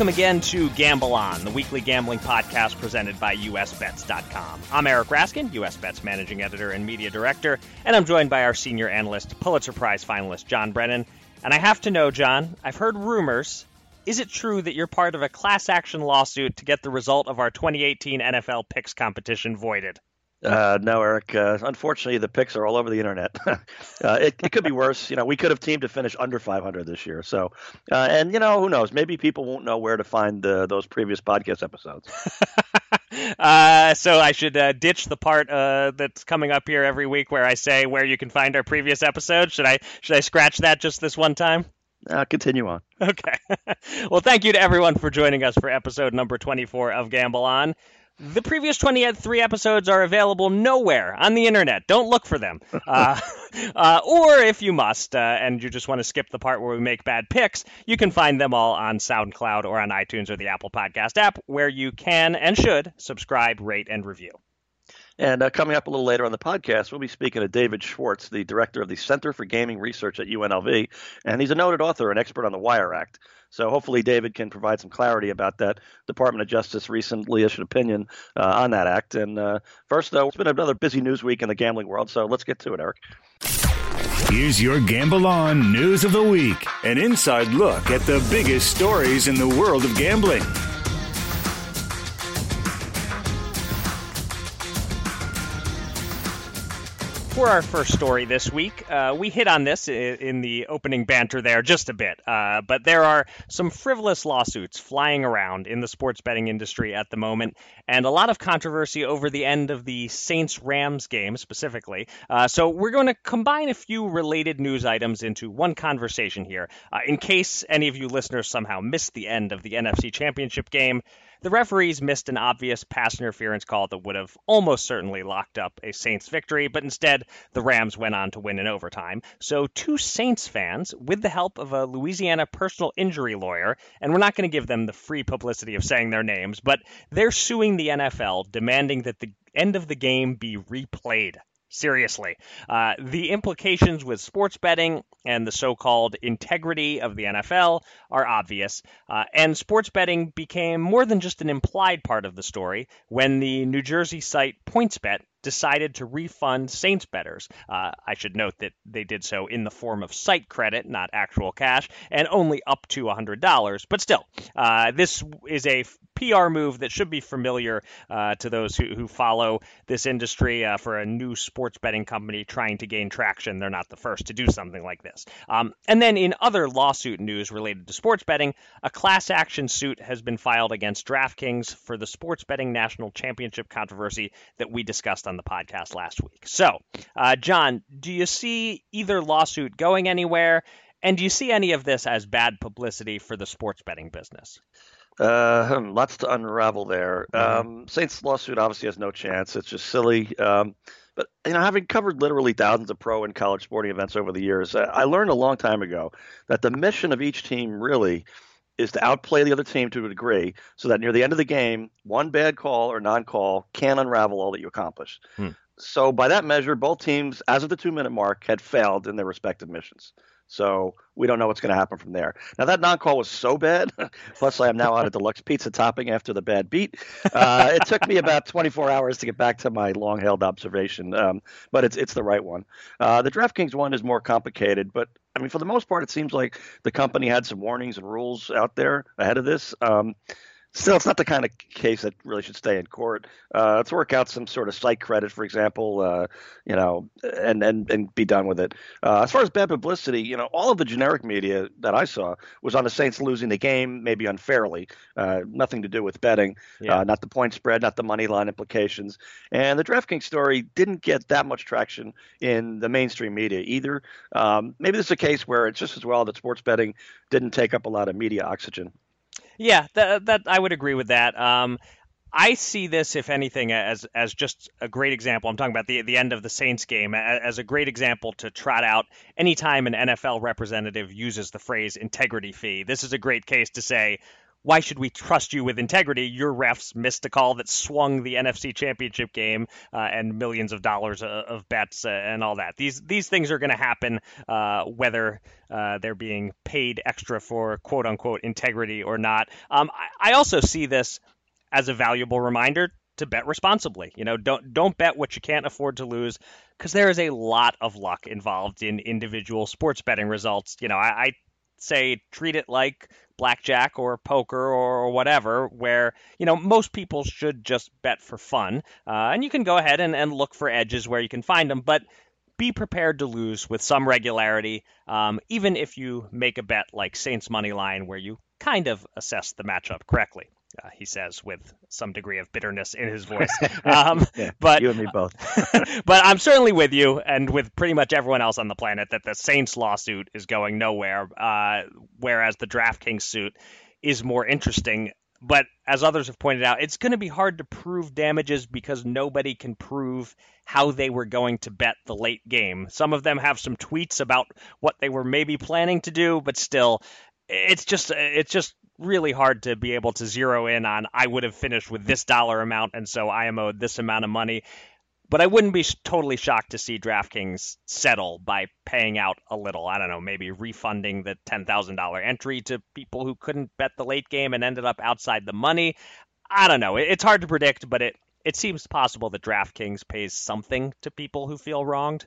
Welcome again to Gamble On, the weekly gambling podcast presented by USBets.com. I'm Eric Raskin, USBets managing editor and media director, and I'm joined by our senior analyst, Pulitzer Prize finalist John Brennan. And I have to know, John, I've heard rumors. Is it true that you're part of a class action lawsuit to get the result of our 2018 NFL picks competition voided? Uh, no, Eric. Uh, unfortunately, the picks are all over the internet. uh, it, it, could be worse. You know, we could have teamed to finish under 500 this year. So, uh, and you know, who knows? Maybe people won't know where to find those previous podcast episodes. Uh, so I should uh, ditch the part that's coming up here every week where I say where you can find our previous episodes. Should I should I scratch that just this one time? Uh, continue on. Okay. well, thank you to everyone for joining us for episode number 24 of Gamble On. The previous 23 episodes are available nowhere on the internet. Don't look for them. Uh, uh, or if you must, uh, and you just want to skip the part where we make bad picks, you can find them all on SoundCloud or on iTunes or the Apple Podcast app, where you can and should subscribe, rate, and review. And uh, coming up a little later on the podcast, we'll be speaking to David Schwartz, the director of the Center for Gaming Research at UNLV, and he's a noted author and expert on the Wire Act. So hopefully David can provide some clarity about that. Department of Justice recently issued opinion uh, on that act. And uh, first, though, it's been another busy news week in the gambling world. So let's get to it, Eric. Here's your Gamble On News of the Week an inside look at the biggest stories in the world of gambling. For our first story this week, uh, we hit on this in the opening banter there just a bit, uh, but there are some frivolous lawsuits flying around in the sports betting industry at the moment, and a lot of controversy over the end of the Saints Rams game specifically. Uh, so we're going to combine a few related news items into one conversation here. Uh, in case any of you listeners somehow missed the end of the NFC Championship game, the referees missed an obvious pass interference call that would have almost certainly locked up a Saints victory, but instead the Rams went on to win in overtime. So, two Saints fans, with the help of a Louisiana personal injury lawyer, and we're not going to give them the free publicity of saying their names, but they're suing the NFL, demanding that the end of the game be replayed. Seriously. Uh, the implications with sports betting and the so called integrity of the NFL are obvious. Uh, and sports betting became more than just an implied part of the story when the New Jersey site PointsBet decided to refund Saints bettors. Uh, I should note that they did so in the form of site credit, not actual cash, and only up to $100. But still, uh, this is a PR move that should be familiar uh, to those who, who follow this industry uh, for a new sports betting company trying to gain traction. They're not the first to do something like this. Um, and then in other lawsuit news related to sports betting, a class action suit has been filed against DraftKings for the sports betting national championship controversy that we discussed on the podcast last week. So, uh, John, do you see either lawsuit going anywhere? And do you see any of this as bad publicity for the sports betting business? Uh, hmm, lots to unravel there. Mm-hmm. Um, Saints lawsuit obviously has no chance. It's just silly. Um, but you know, having covered literally thousands of pro and college sporting events over the years, I learned a long time ago that the mission of each team really is to outplay the other team to a degree so that near the end of the game, one bad call or non call can unravel all that you accomplished. Hmm. So, by that measure, both teams, as of the two minute mark, had failed in their respective missions. So we don't know what's going to happen from there. Now that non-call was so bad. Plus, I am now out of deluxe pizza topping after the bad beat. Uh, it took me about 24 hours to get back to my long-held observation, um, but it's it's the right one. Uh, the DraftKings one is more complicated, but I mean, for the most part, it seems like the company had some warnings and rules out there ahead of this. Um, still, it's not the kind of case that really should stay in court. Uh, let's work out some sort of site credit, for example, uh, you know, and, and and be done with it. Uh, as far as bad publicity, you know, all of the generic media that I saw was on the Saints losing the game, maybe unfairly, uh, nothing to do with betting, yeah. Uh, not the point spread, not the money line implications. And the DraftKings story didn't get that much traction in the mainstream media either. Um, maybe this is a case where it's just as well that sports betting didn't take up a lot of media oxygen. Yeah, that, that I would agree with that. Um, I see this, if anything, as as just a great example. I'm talking about the the end of the Saints game as a great example to trot out anytime an NFL representative uses the phrase integrity fee. This is a great case to say why should we trust you with integrity? Your refs missed a call that swung the NFC Championship game uh, and millions of dollars of, of bets uh, and all that. These these things are going to happen uh, whether uh, they're being paid extra for quote unquote integrity or not. Um, I, I also see this as a valuable reminder to bet responsibly. You know, don't don't bet what you can't afford to lose because there is a lot of luck involved in individual sports betting results. You know, I, I say treat it like blackjack or poker or whatever, where you know most people should just bet for fun, uh, and you can go ahead and, and look for edges where you can find them, but be prepared to lose with some regularity, um, even if you make a bet like Saints money line, where you kind of assess the matchup correctly. Uh, he says with some degree of bitterness in his voice. Um, yeah, but you and me both. but I'm certainly with you, and with pretty much everyone else on the planet, that the Saints lawsuit is going nowhere, uh, whereas the DraftKings suit is more interesting. But as others have pointed out, it's going to be hard to prove damages because nobody can prove how they were going to bet the late game. Some of them have some tweets about what they were maybe planning to do, but still, it's just it's just really hard to be able to zero in on I would have finished with this dollar amount and so I am owed this amount of money. But I wouldn't be totally shocked to see DraftKings settle by paying out a little. I don't know, maybe refunding the $10,000 entry to people who couldn't bet the late game and ended up outside the money. I don't know. It's hard to predict, but it, it seems possible that DraftKings pays something to people who feel wronged.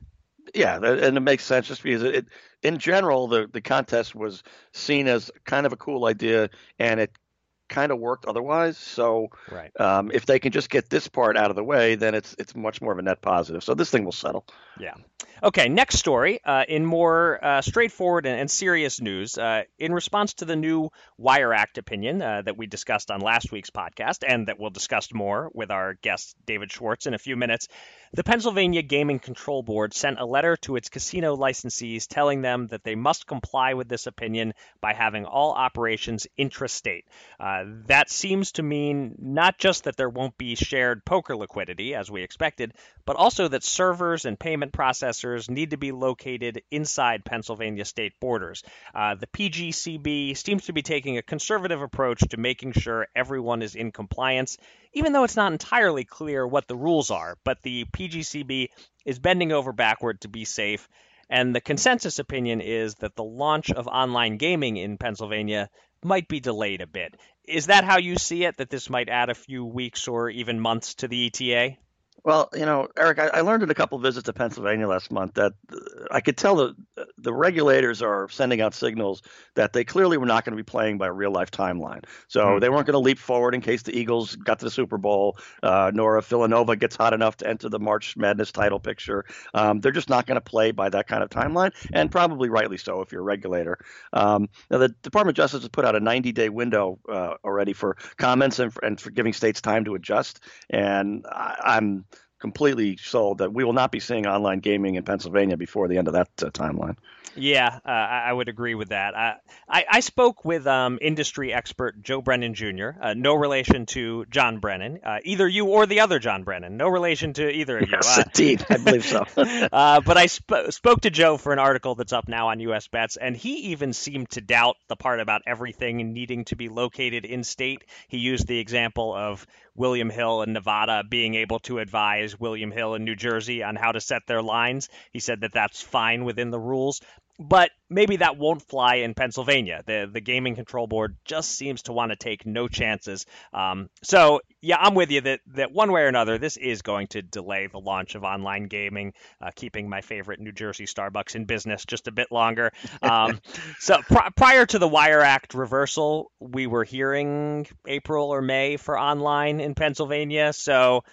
Yeah, and it makes sense just because it, in general, the the contest was seen as kind of a cool idea, and it kind of worked otherwise. So, right. um, if they can just get this part out of the way, then it's it's much more of a net positive. So this thing will settle. Yeah. Okay, next story. Uh, in more uh, straightforward and, and, serious news, uh, in response to the new Wire Act opinion uh, that we discussed on last week's podcast, and that we'll discuss more with our guest David Schwartz in a few minutes, the Pennsylvania Gaming Control Board sent a letter to its casino licensees telling them that they must comply with this opinion by having all operations intrastate. Uh, that seems to mean not just that there won't be shared poker liquidity, as we expected, but also that servers and payment processors need to be located inside Pennsylvania state borders. Uh, the PGCB seems to be taking a conservative approach to making sure everyone is in compliance even though it's not entirely clear what the rules are. But the PGCB is bending over backward to be safe. And the consensus opinion is that the launch of online gaming in Pennsylvania might be delayed a bit. Is that how you see it? That this might add a few weeks or even months to the ETA? Well, you know, Eric, I, I learned in a couple of visits to Pennsylvania last month that uh, I could tell that the regulators are sending out signals that they clearly were not going to be playing by a real life timeline. So mm-hmm. they weren't going to leap forward in case the Eagles got to the Super Bowl, uh, nor if Villanova gets hot enough to enter the March Madness title picture. Um, they're just not going to play by that kind of timeline, and probably rightly so if you're a regulator. Um, now, the Department of Justice has put out a 90 day window uh, already for comments and for, and for giving states time to adjust, and I, I'm completely sold that we will not be seeing online gaming in Pennsylvania before the end of that uh, timeline. Yeah, uh, I would agree with that. I, I, I spoke with um, industry expert Joe Brennan Jr., uh, no relation to John Brennan, uh, either you or the other John Brennan, no relation to either of you. Yes, uh, indeed, I believe so. Uh, but I sp- spoke to Joe for an article that's up now on US Bets, and he even seemed to doubt the part about everything needing to be located in state. He used the example of William Hill in Nevada being able to advise William Hill in New Jersey on how to set their lines. He said that that's fine within the rules but maybe that won't fly in Pennsylvania. The the gaming control board just seems to want to take no chances. Um, so yeah, I'm with you that that one way or another, this is going to delay the launch of online gaming, uh, keeping my favorite New Jersey Starbucks in business just a bit longer. Um, so pr- prior to the Wire Act reversal, we were hearing April or May for online in Pennsylvania. So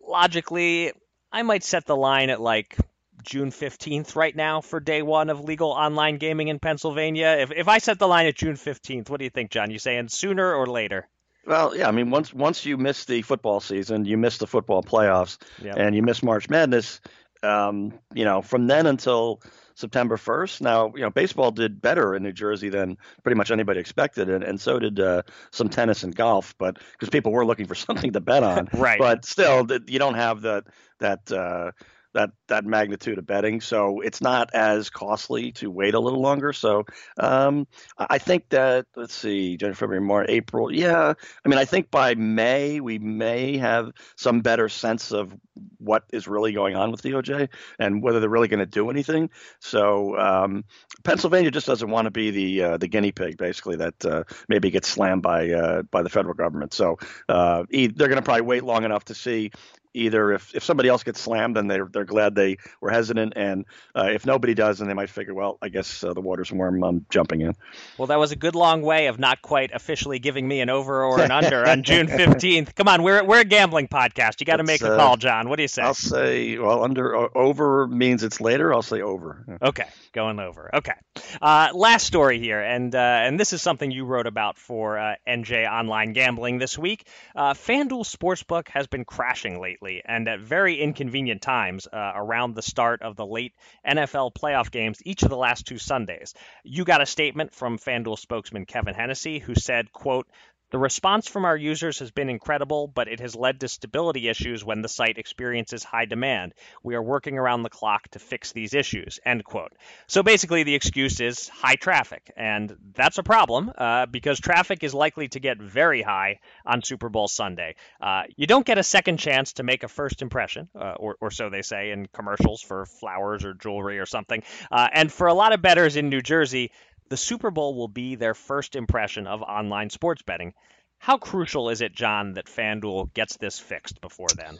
logically, I might set the line at like June 15th right now for day one of legal online gaming in Pennsylvania. If, if I set the line at June 15th, what do you think, John? You saying sooner or later? Well, yeah, I mean, once once you miss the football season, you miss the football playoffs, yep. and you miss March Madness. Um, you know, from then until September 1st. Now, you know, baseball did better in New Jersey than pretty much anybody expected, and, and so did uh, some tennis and golf, but because people were looking for something to bet on. right. But still, you don't have that that uh, that that magnitude of betting. So it's not as costly to wait a little longer. So um, I think that let's see, January, February, March, April. Yeah, I mean, I think by May we may have some better sense of what is really going on with DOJ and whether they're really going to do anything. So um, Pennsylvania just doesn't want to be the uh, the guinea pig, basically, that uh, maybe gets slammed by uh, by the federal government. So uh, they're going to probably wait long enough to see either if, if somebody else gets slammed, then they're they're glad they were hesitant, and uh, if nobody does, then they might figure, well, I guess uh, the water's warm. I'm jumping in. Well, that was a good long way of not quite officially giving me an over or an under on June fifteenth. Come on, we're we're a gambling podcast. You got to make a call, John. What do you say? I'll say well, under over means it's later. I'll say over. Okay, going over. Okay. Uh, last story here, and uh, and this is something you wrote about for uh, NJ Online Gambling this week. Uh, FanDuel Sportsbook has been crashing lately, and at very inconvenient times uh, around the start of the late NFL playoff games each of the last two Sundays. You got a statement from FanDuel spokesman Kevin Hennessy, who said, "quote the response from our users has been incredible, but it has led to stability issues when the site experiences high demand. We are working around the clock to fix these issues. End quote. So basically, the excuse is high traffic, and that's a problem uh, because traffic is likely to get very high on Super Bowl Sunday. Uh, you don't get a second chance to make a first impression, uh, or, or, so they say in commercials for flowers or jewelry or something. Uh, and for a lot of bettors in New Jersey, the Super Bowl will be their first impression of online sports betting. How crucial is it, John, that FanDuel gets this fixed before then?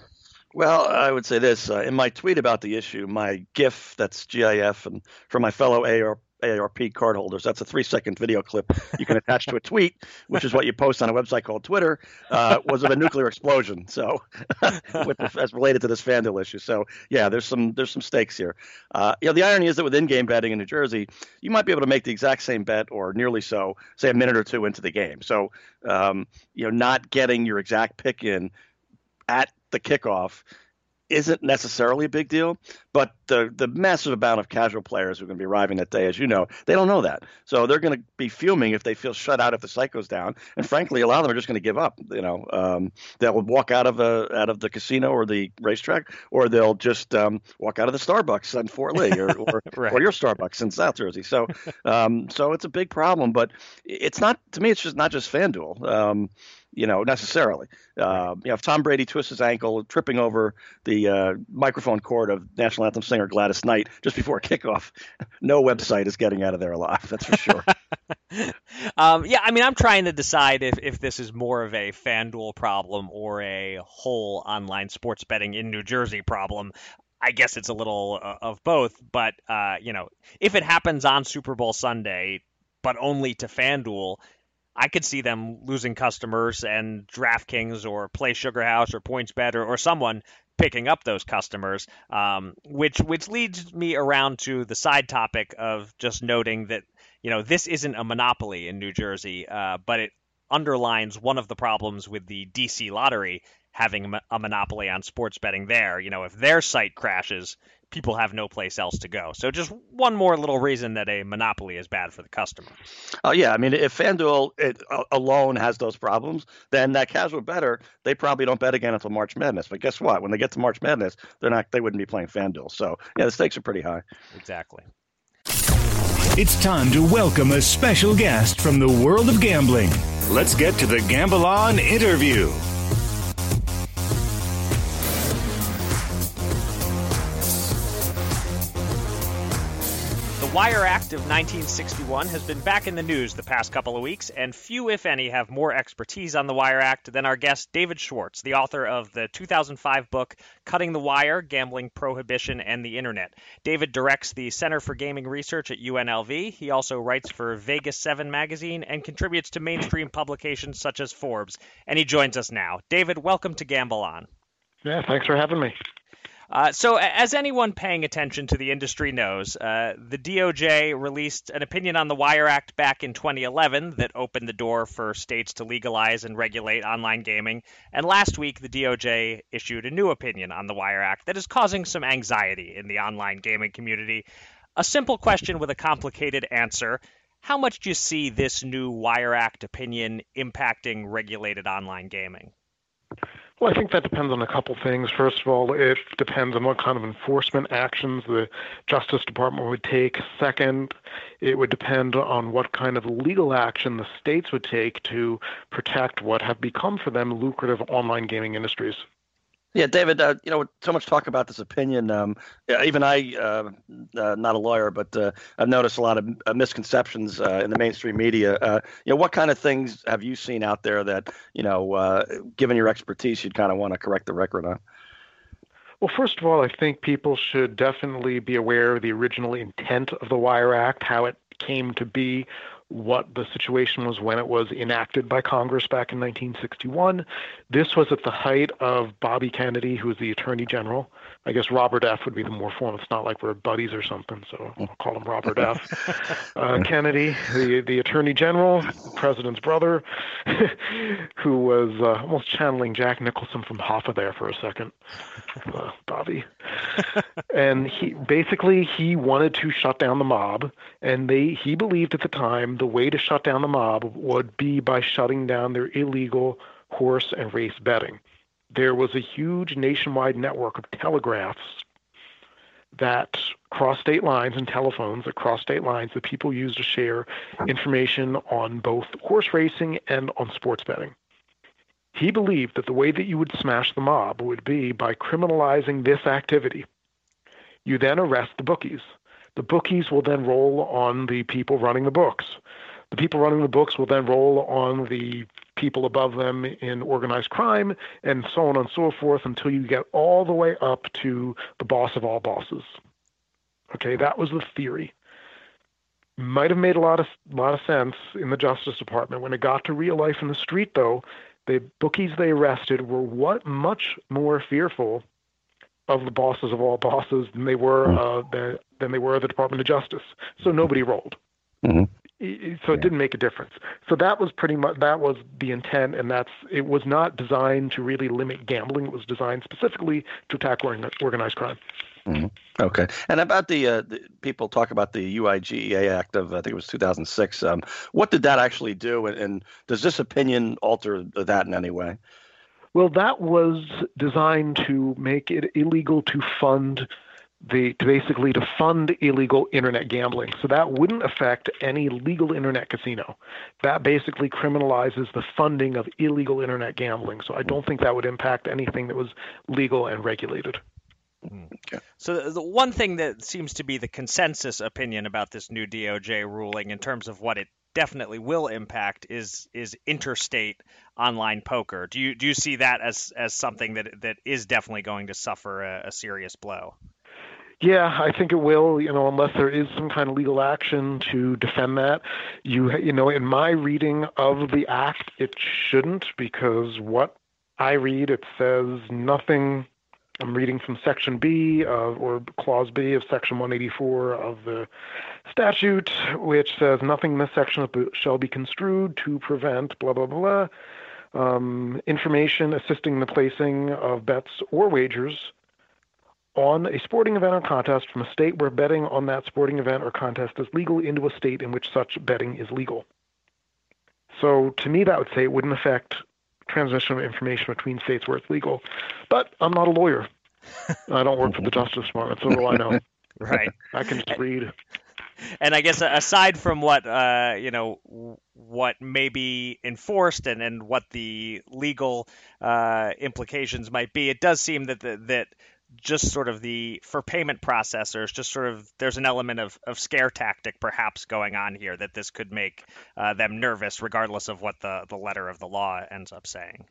Well, I would say this uh, in my tweet about the issue, my GIF that's GIF, and for my fellow AR, AARP cardholders. That's a three second video clip you can attach to a tweet, which is what you post on a website called Twitter, uh, was of a nuclear explosion. So, with the, as related to this FanDuel issue. So, yeah, there's some there's some stakes here. Uh, you know, the irony is that with in-game betting in New Jersey, you might be able to make the exact same bet or nearly so, say a minute or two into the game. So, um, you know, not getting your exact pick in at the kickoff isn't necessarily a big deal, but the the massive amount of casual players who are going to be arriving that day, as you know, they don't know that. So they're going to be fuming if they feel shut out if the site goes down. And frankly, a lot of them are just going to give up. You know, um, they'll walk out of a out of the casino or the racetrack, or they'll just um, walk out of the Starbucks in Fort Lee or or, right. or your Starbucks in South Jersey. So um, so it's a big problem, but it's not to me. It's just not just FanDuel. You know, necessarily. Uh, you know, if Tom Brady twists his ankle tripping over the uh, microphone cord of national anthem singer Gladys Knight just before kickoff, no website is getting out of there alive. That's for sure. um, yeah, I mean, I'm trying to decide if, if this is more of a FanDuel problem or a whole online sports betting in New Jersey problem. I guess it's a little uh, of both, but uh, you know, if it happens on Super Bowl Sunday, but only to FanDuel, I could see them losing customers and DraftKings or PlaySugarHouse or PointsBet or, or someone picking up those customers, um, which which leads me around to the side topic of just noting that you know this isn't a monopoly in New Jersey, uh, but it underlines one of the problems with the DC lottery having a monopoly on sports betting there. You know, if their site crashes, people have no place else to go. So just one more little reason that a monopoly is bad for the customer. Oh yeah, I mean if FanDuel it, uh, alone has those problems, then that casual better they probably don't bet again until March Madness. But guess what? When they get to March Madness, they're not they wouldn't be playing FanDuel. So yeah, the stakes are pretty high. Exactly. It's time to welcome a special guest from the world of gambling. Let's get to the Gamble On interview. Wire Act of 1961 has been back in the news the past couple of weeks, and few, if any, have more expertise on the Wire Act than our guest David Schwartz, the author of the 2005 book Cutting the Wire Gambling, Prohibition, and the Internet. David directs the Center for Gaming Research at UNLV. He also writes for Vegas 7 magazine and contributes to mainstream publications such as Forbes, and he joins us now. David, welcome to Gamble On. Yeah, thanks for having me. Uh, so, as anyone paying attention to the industry knows, uh, the DOJ released an opinion on the Wire Act back in 2011 that opened the door for states to legalize and regulate online gaming. And last week, the DOJ issued a new opinion on the Wire Act that is causing some anxiety in the online gaming community. A simple question with a complicated answer. How much do you see this new Wire Act opinion impacting regulated online gaming? Well, I think that depends on a couple things. First of all, it depends on what kind of enforcement actions the Justice Department would take. Second, it would depend on what kind of legal action the states would take to protect what have become for them lucrative online gaming industries. Yeah, David, uh, you know, so much talk about this opinion. Um, even I, uh, uh, not a lawyer, but uh, I've noticed a lot of uh, misconceptions uh, in the mainstream media. you know, what kind of things have you seen out there that, you know, given your expertise, you'd kind of want to correct the record on? Well, first of all, I think people should definitely be aware of the original intent of the Wire Act, how it came to be, what the situation was when it was enacted by Congress back in 1961. This was at the height of Bobby Kennedy, who was the Attorney General. I guess Robert F. would be the more formal. It's not like we're buddies or something, so I'll call him Robert F. Uh, Kennedy, the the Attorney General, the President's brother, who was uh, almost channeling Jack Nicholson from Hoffa there for a second, uh, Bobby. and he basically he wanted to shut down the mob, and they he believed at the time the way to shut down the mob would be by shutting down their illegal horse and race betting. There was a huge nationwide network of telegraphs that cross state lines and telephones that cross state lines that people use to share information on both horse racing and on sports betting. He believed that the way that you would smash the mob would be by criminalizing this activity. You then arrest the bookies. The bookies will then roll on the people running the books. The people running the books will then roll on the people above them in organized crime, and so on and so forth until you get all the way up to the boss of all bosses. Okay, that was the theory. Might have made a lot of lot of sense in the Justice Department. When it got to real life in the street, though, the bookies they arrested were what much more fearful of the bosses of all bosses than they were uh, the, than they were the Department of Justice. So nobody rolled. Mm-hmm. So it didn't make a difference. So that was pretty much that was the intent, and that's it was not designed to really limit gambling. It was designed specifically to attack organized crime. Mm-hmm. Okay. And about the, uh, the, people talk about the UIGEA Act of I think it was 2006. Um, what did that actually do, and, and, does this opinion alter that in any way? Well, that was designed to make it illegal to fund the to basically to fund illegal internet gambling. So that wouldn't affect any legal internet casino. That basically criminalizes the funding of illegal internet gambling. So I don't think that would impact anything that was legal and regulated. Hmm. Okay. So the one thing that seems to be the consensus opinion about this new DOJ ruling in terms of what it definitely will impact is is interstate online poker. Do you do you see that as as something that that is definitely going to suffer a, a serious blow? Yeah, I think it will. You know, unless there is some kind of legal action to defend that, you you know, in my reading of the act, it shouldn't because what I read it says nothing. I'm reading from Section B of, or Clause B of Section 184 of the statute, which says nothing in this section shall be construed to prevent blah blah blah. Um, information assisting the placing of bets or wagers on a sporting event or contest from a state where betting on that sporting event or contest is legal into a state in which such betting is legal. So to me, that would say it wouldn't affect transmission of information between states where it's legal. But I'm not a lawyer. I don't work for the Justice Department, so do I know? Right. I can just read. And I guess aside from what uh, you know, what may be enforced and, and what the legal uh, implications might be, it does seem that the, that just sort of the for payment processors, just sort of there's an element of, of scare tactic perhaps going on here that this could make uh, them nervous, regardless of what the, the letter of the law ends up saying.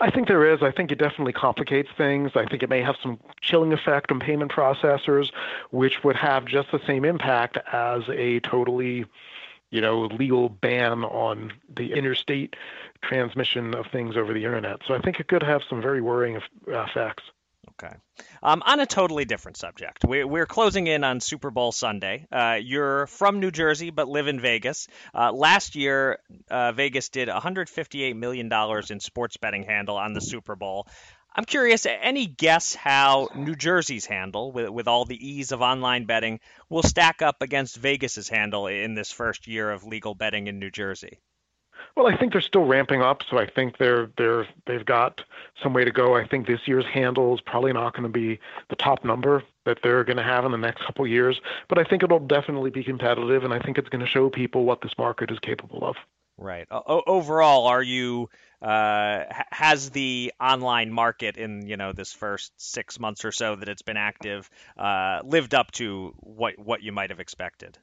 I think there is. I think it definitely complicates things. I think it may have some chilling effect on payment processors, which would have just the same impact as a totally, you know, legal ban on the interstate transmission of things over the internet. So I think it could have some very worrying effects. Okay. Um, on a totally different subject, we, are closing in on Super Bowl Sunday. Uh, you're from New Jersey but live in Vegas. Uh, last year, uh, Vegas did 158 million dollars in sports betting handle on the Super Bowl. I'm curious, any guess how New Jersey's handle, with, with all the ease of online betting, will stack up against Vegas's handle in this first year of legal betting in New Jersey? Well, I think they're still ramping up, so I think they're they're they've got some way to go. I think this year's handle is probably not going to be the top number that they're going to have in the next couple years, but I think it'll definitely be competitive, and I think it's going to show people what this market is capable of. Right. O- overall, are you uh, has the online market in you know this first six months or so that it's been active uh, lived up to what what you might have expected?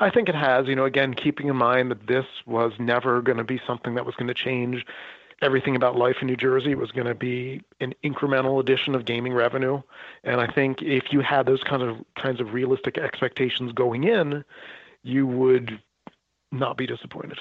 I think it has. You know, again, keeping in mind that this was never going to be something that was going to change everything about life in New Jersey. It was going to be an incremental addition of gaming revenue, and I think if you had those kind of kinds of realistic expectations going in, you would not be disappointed.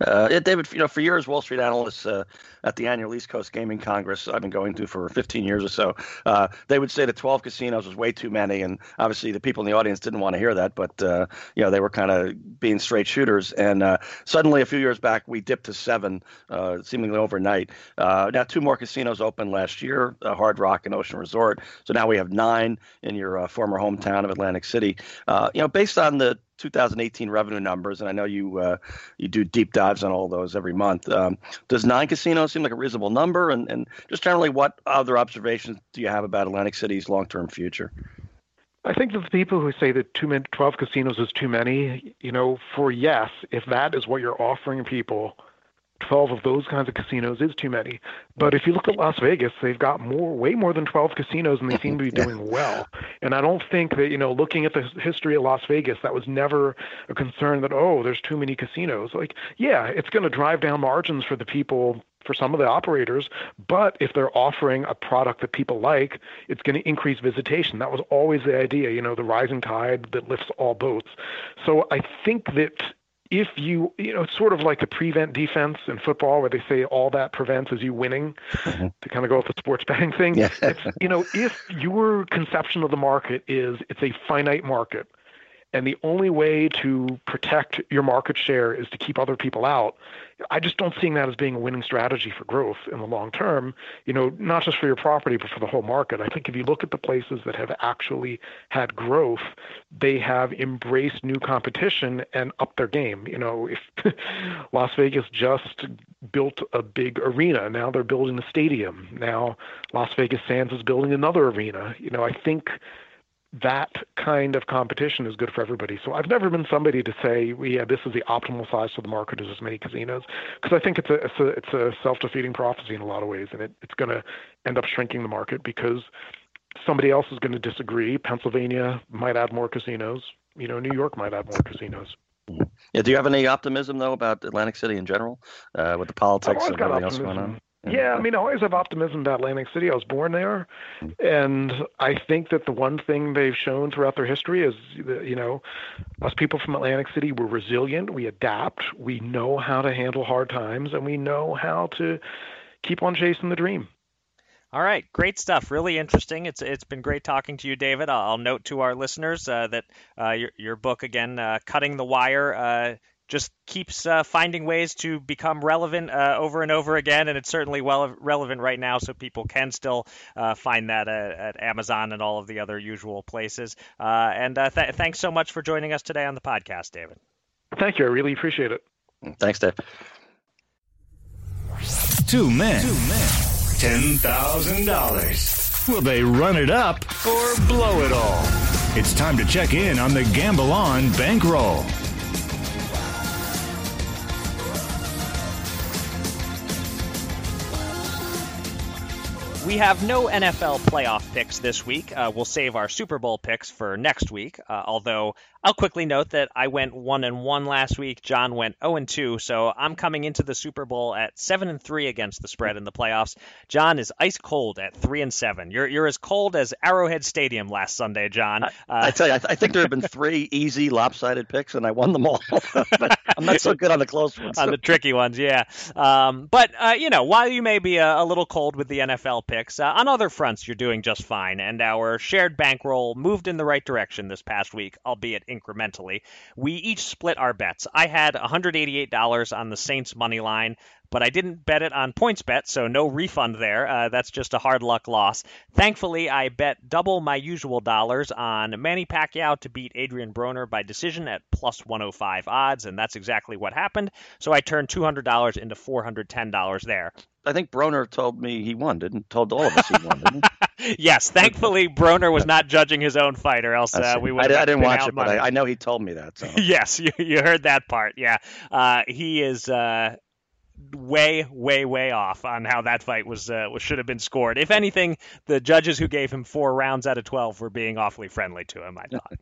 Uh, yeah, David, you know, for years, Wall Street analysts uh, at the annual East Coast Gaming Congress I've been going to for 15 years or so, uh, they would say that 12 casinos was way too many, and obviously the people in the audience didn't want to hear that, but uh, you know they were kind of being straight shooters. And uh, suddenly, a few years back, we dipped to seven, uh, seemingly overnight. now, two more casinos opened last year, Hard Rock and Ocean Resort. So now we have nine in your former hometown of Atlantic City. you know, based on the 2018 revenue numbers, and I know you uh, you do deep dives on all those every month. Um, does nine casinos seem like a reasonable number? And, and just generally, what other observations do you have about Atlantic City's long term future? I think that the people who say that too many, 12 casinos is too many, you know, for yes, if that is what you're offering people, 12 of those kinds of casinos is too many. But if you look at Las Vegas, they've got more, way more than 12 casinos, and they seem to be doing well. And I don't think that, you know, looking at the history of Las Vegas, that was never a concern that, oh, there's too many casinos. Like, yeah, it's going to drive down margins for the people for some of the operators, but if they're offering a product that people like, it's going to increase visitation. That was always the idea, you know, the rising tide that lifts all boats. So I think that if you you know it's sort of like the prevent defense in football where they say all that prevents is you winning mm-hmm. to kind of go with the sports betting thing yeah. it's you know if your conception of the market is it's a finite market and the only way to protect your market share is to keep other people out I just don't see that as being a winning strategy for growth in the long term, you know, not just for your property, but for the whole market. I think if you look at the places that have actually had growth, they have embraced new competition and upped their game. You know, if Las Vegas just built a big arena, now they're building a stadium. Now Las Vegas Sands is building another arena. You know, I think that kind of competition is good for everybody. So I've never been somebody to say, yeah, this is the optimal size for the market is as many casinos, because I think it's a it's a it's a self defeating prophecy in a lot of ways, and it, it's going to end up shrinking the market because somebody else is going to disagree. Pennsylvania might add more casinos. You know, New York might add more casinos. Yeah. Do you have any optimism though about Atlantic City in general, uh, with the politics and everything else going on? Yeah, I mean, I always have optimism about Atlantic City. I was born there, and I think that the one thing they've shown throughout their history is, that, you know, us people from Atlantic City, we're resilient, we adapt, we know how to handle hard times, and we know how to keep on chasing the dream. All right, great stuff. Really interesting. It's it's been great talking to you, David. I'll, I'll note to our listeners uh, that uh, your your book again, uh, "Cutting the Wire," uh, just keeps uh, finding ways to become relevant uh, over and over again, and it's certainly well relevant right now, so people can still uh, find that at, at, Amazon and all of the other usual places. Uh, and uh, th- thanks so much for joining us today on the podcast, David. Thank you. I really appreciate it. Thanks, Dave. Two men. Two men. Ten thousand dollars. Will they run it up or blow it all? It's time to check in on the Gamble On bankroll. We have no NFL playoff picks this week. Uh, we'll save our Super Bowl picks for next week. Uh, although I'll quickly note that I went one and one last week. John went zero and two, so I'm coming into the Super Bowl at seven and three against the spread in the playoffs. John is ice cold at three and seven. You're you're as cold as Arrowhead Stadium last Sunday, John. Uh, I tell you, I, th- I, think there have been three easy lopsided picks, and I won them all. But I'm not so good on the close ones. on the tricky ones, yeah. Um, but uh, you know, while you may be a, a little cold with the NFL pick picks. Uh, on other fronts, you're doing just fine, and our shared bankroll moved in the right direction this past week, albeit incrementally. We each split our bets. I had $188 on the Saints money line but I didn't bet it on PointsBet, so no refund there. Uh, that's just a hard luck loss. Thankfully, I bet double my usual dollars on Manny Pacquiao to beat Adrien Broner by decision at plus 105 odds, and that's exactly what happened. So I turned $200 into $410 there. I think Broner told me he won, didn't? Told all of us he won, didn't he? yes, thankfully Broner was not judging his own fight, or else uh, we would. I, I, didn't watch it, money. but I, I, know he told me that. So. yes, you, you heard that part. Yeah, uh, he is. Uh, way, way, way off on how that fight was, uh, was should have been scored. If anything, the judges who gave him four rounds out of twelve were being awfully friendly to him. I thought.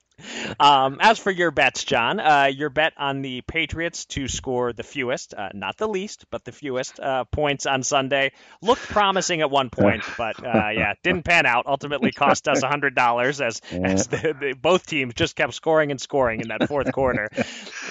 Um, as for your bets, John, uh, your bet on the Patriots to score the fewest, uh, not the least, but the fewest uh, points on Sunday looked promising at one point, but uh, yeah, didn't pan out. Ultimately, cost us hundred dollars as, as the, the, both teams just kept scoring and scoring in that fourth quarter.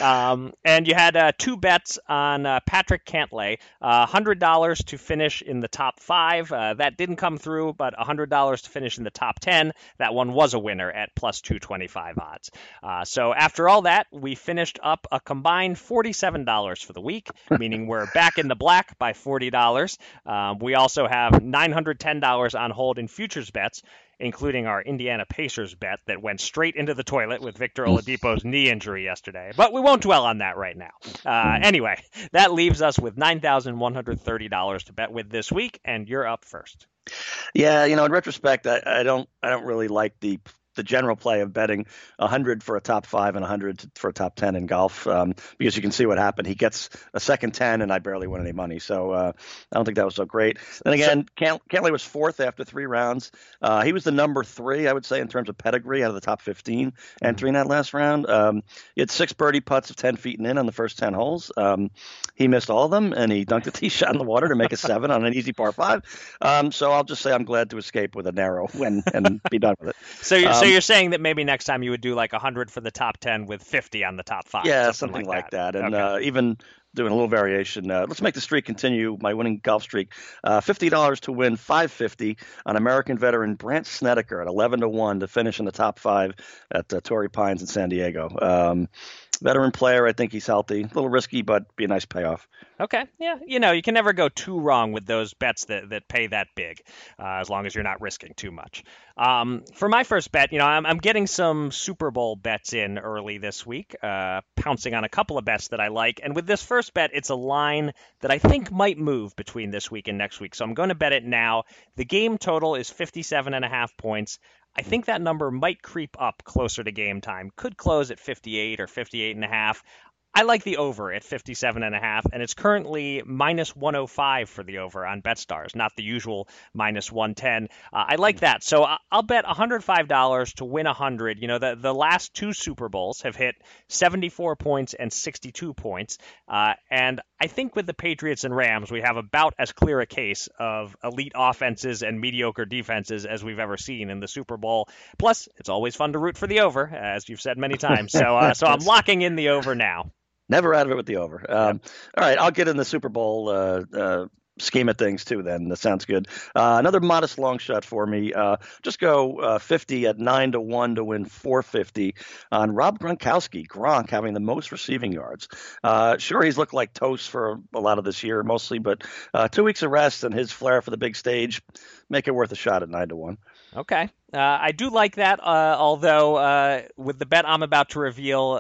Um, and you had uh, two bets on uh, Patrick Cantlay, hundred dollars to finish in the top five. that didn't come through, but hundred dollars to finish in the top ten. That one was a winner at plus two twenty five five odds. Uh, so after all that, we finished up a combined $47 for the week, meaning we're back in the black by $40. Um, we also have $910 on hold in futures bets, including our Indiana Pacers bet that went straight into the toilet with Victor Oladipo's knee injury yesterday. But we won't dwell on that right now. Uh, anyway, that leaves us with $9,130 to bet with this week, and you're up first. Yeah, you know, in retrospect, I, I don't, I don't really like the the general play of betting 100 for a top five and 100 for a top 10 in golf um, because you can see what happened. He gets a second 10 and I barely win any money. So uh, I don't think that was so great. Then again, so, Cantlay was fourth after three rounds. Uh, he was the number three, I would say, in terms of pedigree out of the top 15 mm-hmm. entering that last round. Um, he had six birdie putts of 10 feet and in on the first 10 holes. Um, he missed all of them and he dunked a tee shot in the water to make a seven on an easy par five. Um, so I'll just say I'm glad to escape with a narrow win and be done with it. So you're, so um, you're saying that maybe next time you would do like 100 for the top 10 with 50 on the top five. Yeah, something, something like, that. that. And okay. uh, even doing a little variation. Uh, let's make the streak continue. My winning golf streak. Uh, Fifty dollars to win five fifty on American veteran Brandt Snedeker at eleven to one to finish in the top five at uh, Torrey Pines in San Diego. Um, veteran player. I think he's healthy. A little risky, but be a nice payoff. Okay. Yeah. You know, you can never go too wrong with those bets that, that pay that big, uh, as long as you're not risking too much. Um, for my first bet, you know, I'm, I'm getting some Super Bowl bets in early this week, uh, pouncing on a couple of bets that I like. And with this first bet, it's a line that I think might move between this week and next week. So I'm going to bet it now. The game total is 57 and a half points. I think that number might creep up closer to game time. Could close at 58 or 58 and a half. I like the over at 57 and a half, and it's currently minus 105 for the over on BetStars, not the usual minus 110. Uh, I like that, so I'll bet $105 to win 100. You know, the the last two Super Bowls have hit 74 points and 62 points, uh, and I think with the Patriots and Rams, we have about as clear a case of elite offenses and mediocre defenses as we've ever seen in the Super Bowl. Plus, it's always fun to root for the over, as you've said many times. So, uh, so I'm locking in the over now. Never out of it with the over. Um, all right, I'll get in the Super Bowl uh, uh, scheme of things too. Then that sounds good. Uh, another modest long shot for me. Uh, just go uh, 50 at nine to one to win 450 on Rob Gronkowski. Gronk having the most receiving yards. Uh, sure, he's looked like toast for a lot of this year mostly, but two weeks of rest and his flair for the big stage make it worth a shot at nine to one. Okay. Uh, I do like that, uh, although uh, with the bet I'm about to reveal,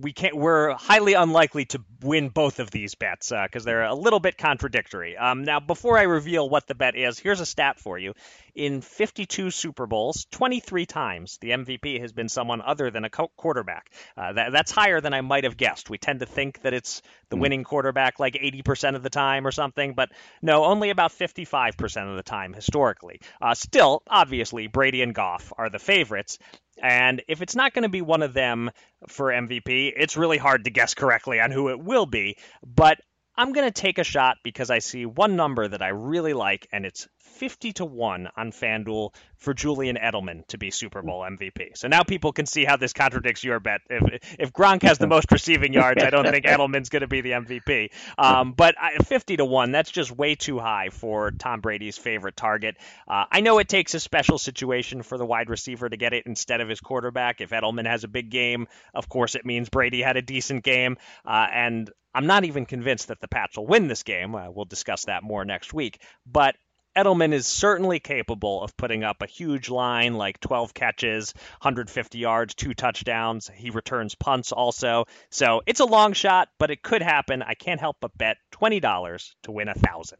we can't. We're highly unlikely to win both of these bets because uh, they're a little bit contradictory. Um, now, before I reveal what the bet is, here's a stat for you: in 52 Super Bowls, 23 times the MVP has been someone other than a quarterback. Uh, that, that's higher than I might have guessed. We tend to think that it's the mm. winning quarterback like 80% of the time or something, but no, only about 55% of the time historically. Uh, still, obviously, Brady and Goff are the favorites. And if it's not going to be one of them for MVP, it's really hard to guess correctly on who it will be. But I'm going to take a shot because I see one number that I really like, and it's 50 to 1 on FanDuel for Julian Edelman to be Super Bowl MVP. So now people can see how this contradicts your bet. If, if Gronk has the most receiving yards, I don't think Edelman's going to be the MVP. Um, but 50 to 1, that's just way too high for Tom Brady's favorite target. Uh, I know it takes a special situation for the wide receiver to get it instead of his quarterback. If Edelman has a big game, of course it means Brady had a decent game. Uh, and I'm not even convinced that the Pats will win this game. Uh, we'll discuss that more next week. But Edelman is certainly capable of putting up a huge line like 12 catches, 150 yards, two touchdowns. He returns punts also. So it's a long shot, but it could happen. I can't help but bet $20 to win a thousand.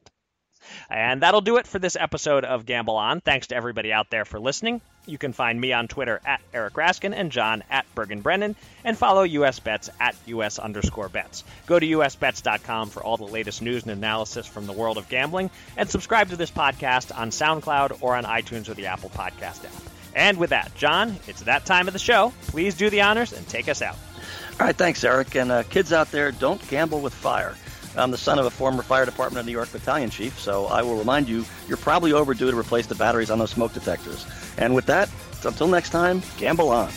And that'll do it for this episode of Gamble On. Thanks to everybody out there for listening. You can find me on Twitter at Eric Raskin and John at Bergen Brennan, and follow US Bets at US underscore bets. Go to usbets.com for all the latest news and analysis from the world of gambling, and subscribe to this podcast on SoundCloud or on iTunes or the Apple Podcast app. And with that, John, it's that time of the show. Please do the honors and take us out. All right, thanks, Eric. And uh, kids out there, don't gamble with fire. I'm the son of a former fire department of New York battalion chief, so I will remind you, you're probably overdue to replace the batteries on those smoke detectors. And with that, until next time, gamble on.